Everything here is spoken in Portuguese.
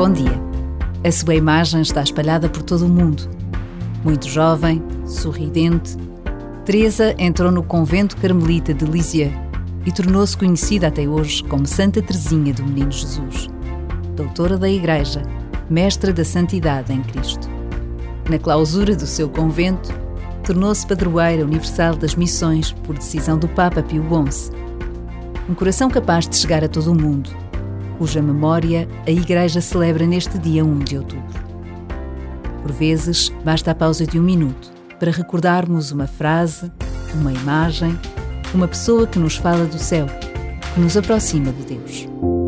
Bom dia. A sua imagem está espalhada por todo o mundo. Muito jovem, sorridente, Teresa entrou no convento carmelita de Lisieux e tornou-se conhecida até hoje como Santa Teresinha do Menino Jesus, doutora da Igreja, mestra da santidade em Cristo. Na clausura do seu convento, tornou-se padroeira universal das missões por decisão do Papa Pio XI. Um coração capaz de chegar a todo o mundo, cuja memória a Igreja celebra neste dia 1 de outubro. Por vezes, basta a pausa de um minuto para recordarmos uma frase, uma imagem, uma pessoa que nos fala do céu, que nos aproxima de Deus.